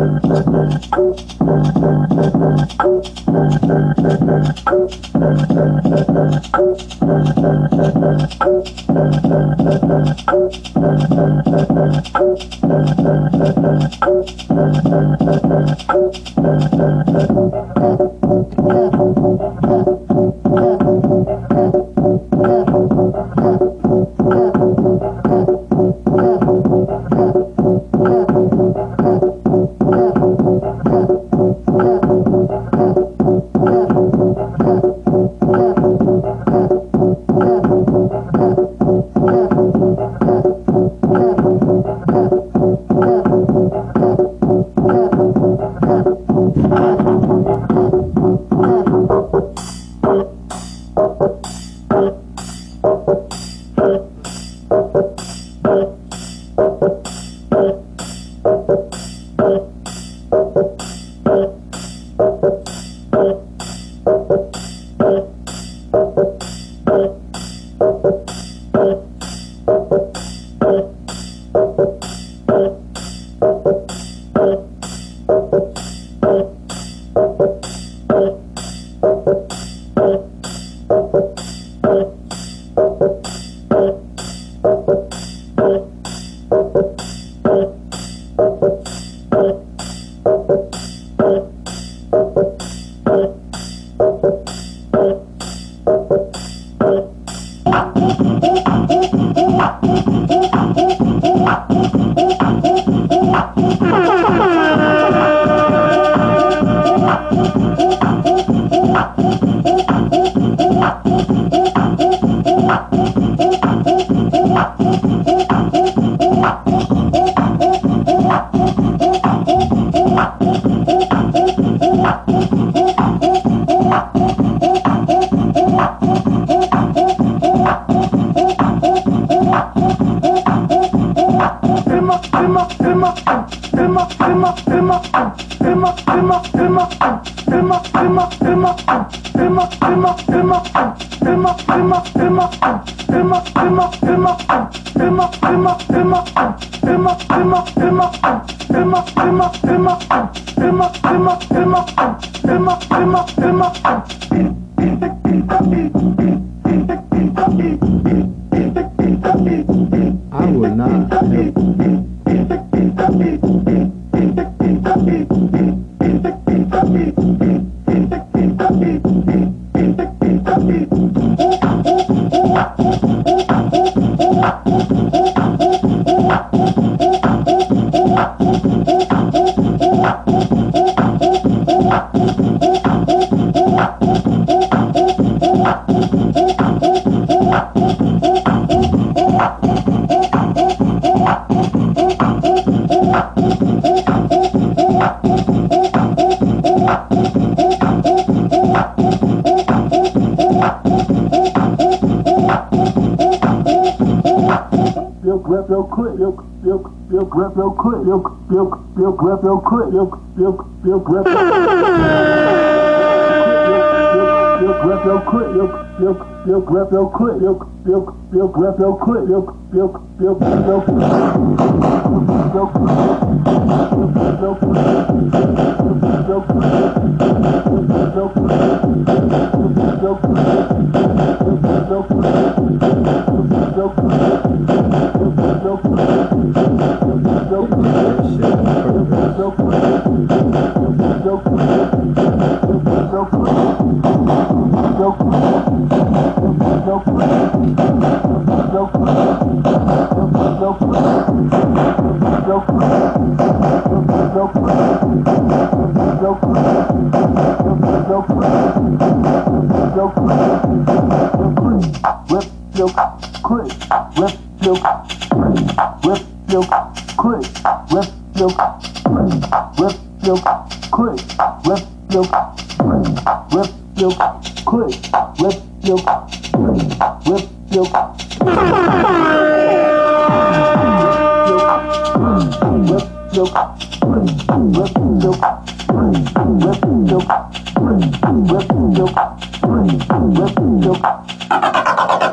Welcome to the jungle, bitch! Welcome to the jungle, bitch! I will not. help. Welcome Bill grab your clip, Bill, Bill, Bill grab your clip, Bill, Bill, Bill grab your clip, Bill, Bill, Bill grab your Bill grab your clip, Bill, Bill, Bill grab your clip, Bill, Bill, Bill grab your clip, Bill, Bill, Bill grab your clip, Bill, Bill, Bill broke. Weapon joke. Weapon joke. Weapon joke.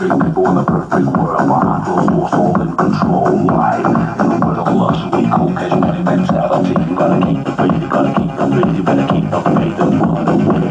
Everything born the perfect world Behind closed doors, all in control Life in the world of lust and evil Catching any mentality You. gotta keep the faith, you gotta keep the faith You better keep the faith keep run away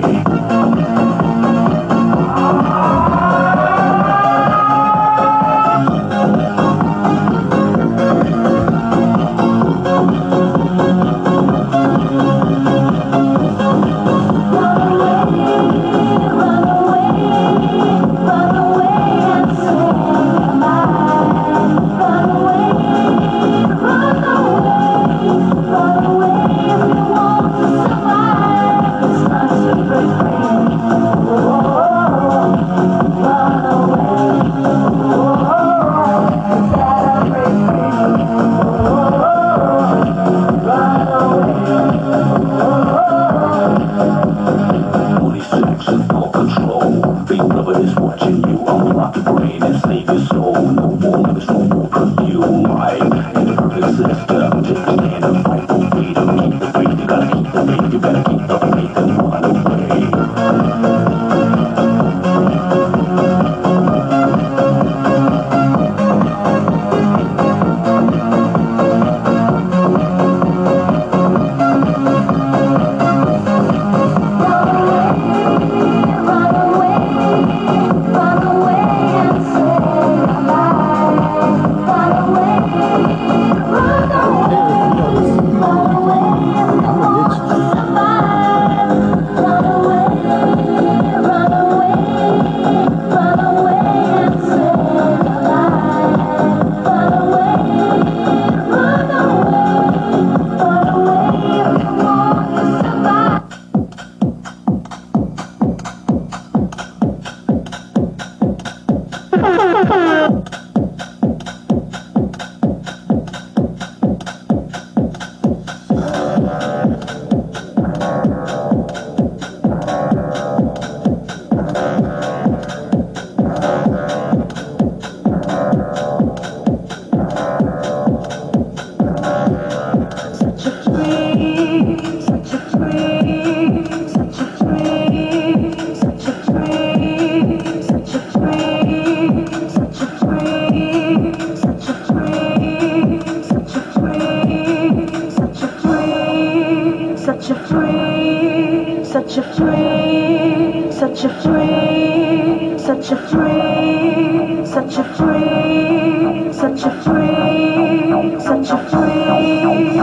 such a free, such a free, such a free, such a free.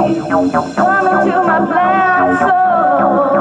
Come into my blind soul.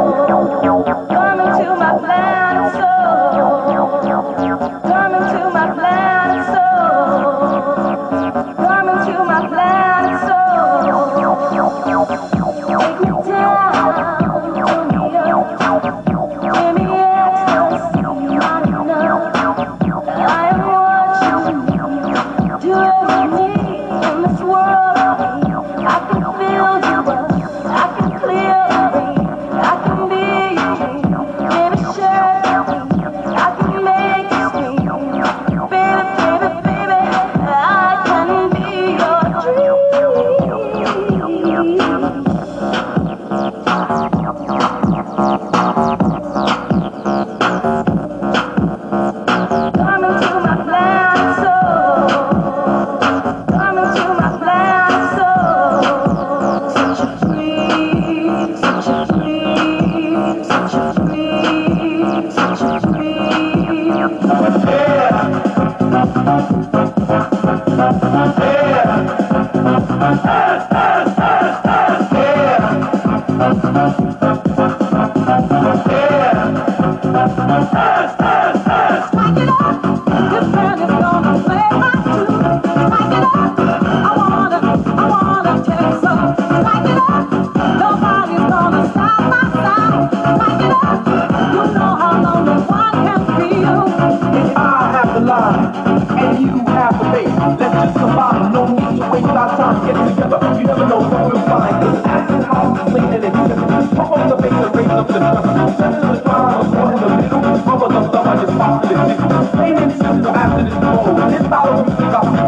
không gặp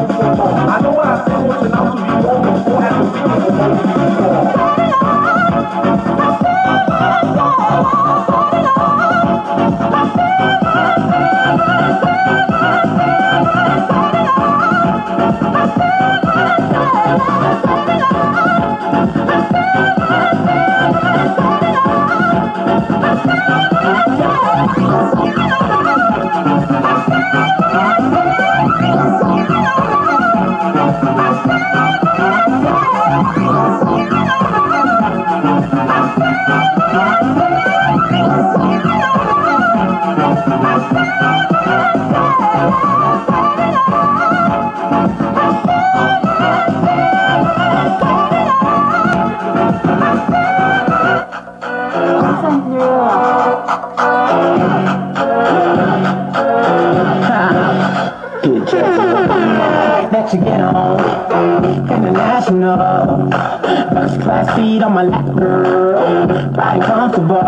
On. International. First class seat on my lap, girl. Right comfortable.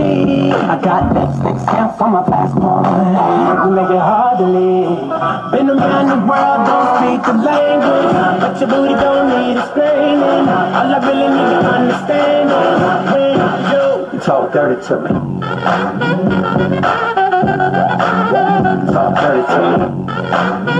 I got lipstick stamps on my passport. You make it hard to leave. Been around the world, don't speak the language. But your booty don't need explaining. All I really need is when you talk dirty to me. Talk dirty to me.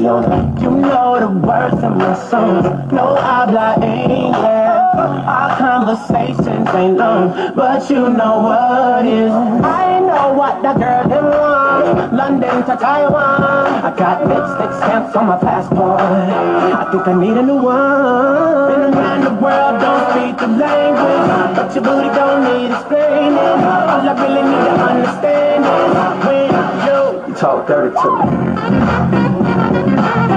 It. You know the words of my songs. No habla English. Our conversations ain't long, but you know what is. I know what the girl them want. London to Taiwan. I got lipstick stamps on my passport. I think I need a new one. Been around the world, don't speak the language, but your booty don't need explaining. All I really need to understand is when you, you talk dirty to me. Oh,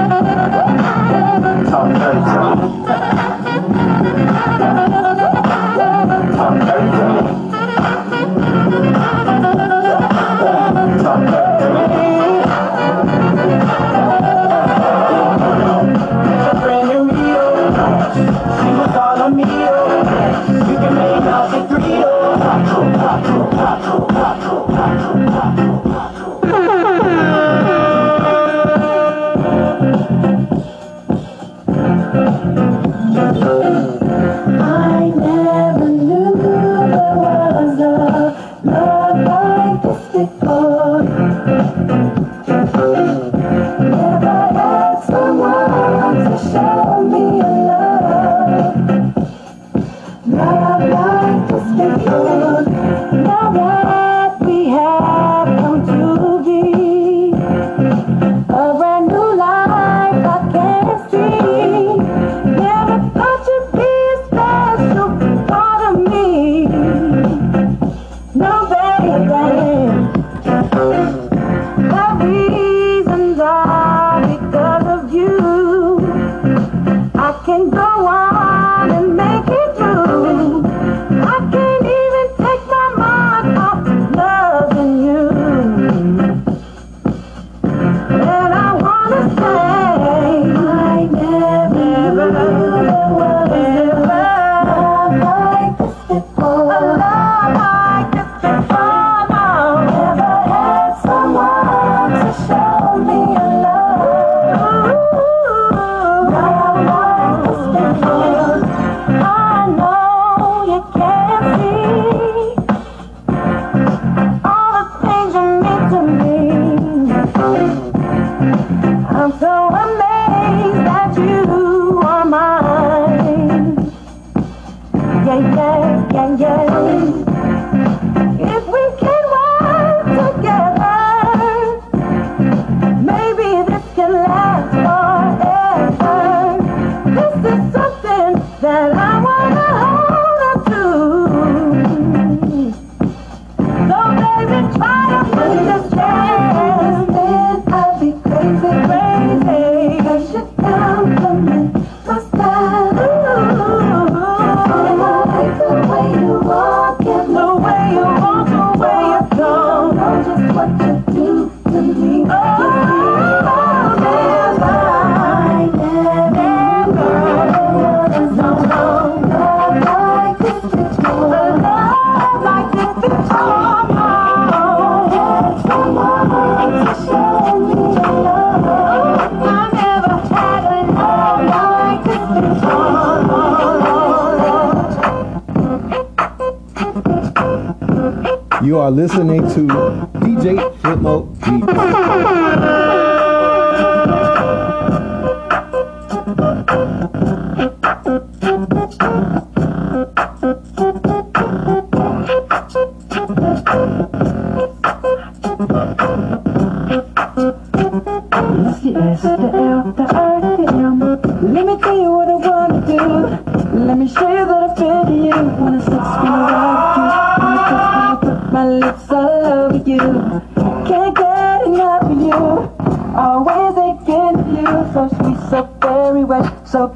are listening to DJ Flipo Beats.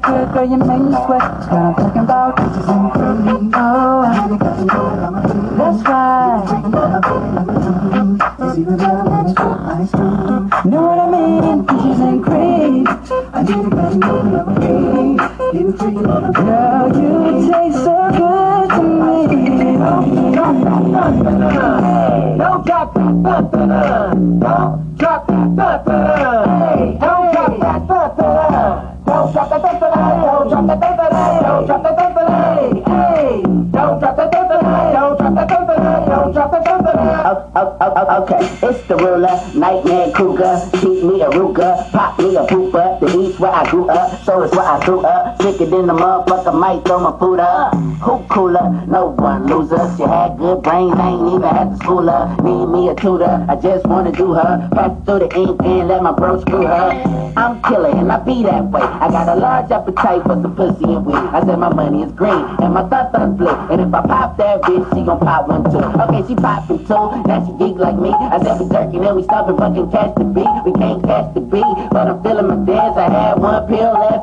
Girl, you make me sweat. machucar tá? So it's where I grew up, sicker than the motherfucker, might throw my food up, who cooler, no one loser, she had good brains, I ain't even had to school her, need me a tutor, I just wanna do her, pass through the ink and let my bro screw her, I'm killer and I be that way, I got a large appetite for some pussy and weed, I said my money is green, and my thoughts are split, and if I pop that bitch, she gon' pop one too, okay, she poppin' too, now she geek like me. I said we turkey, then we stop and fucking catch the beat. We can't catch the beat, but I'm feeling my dance. I had one pill left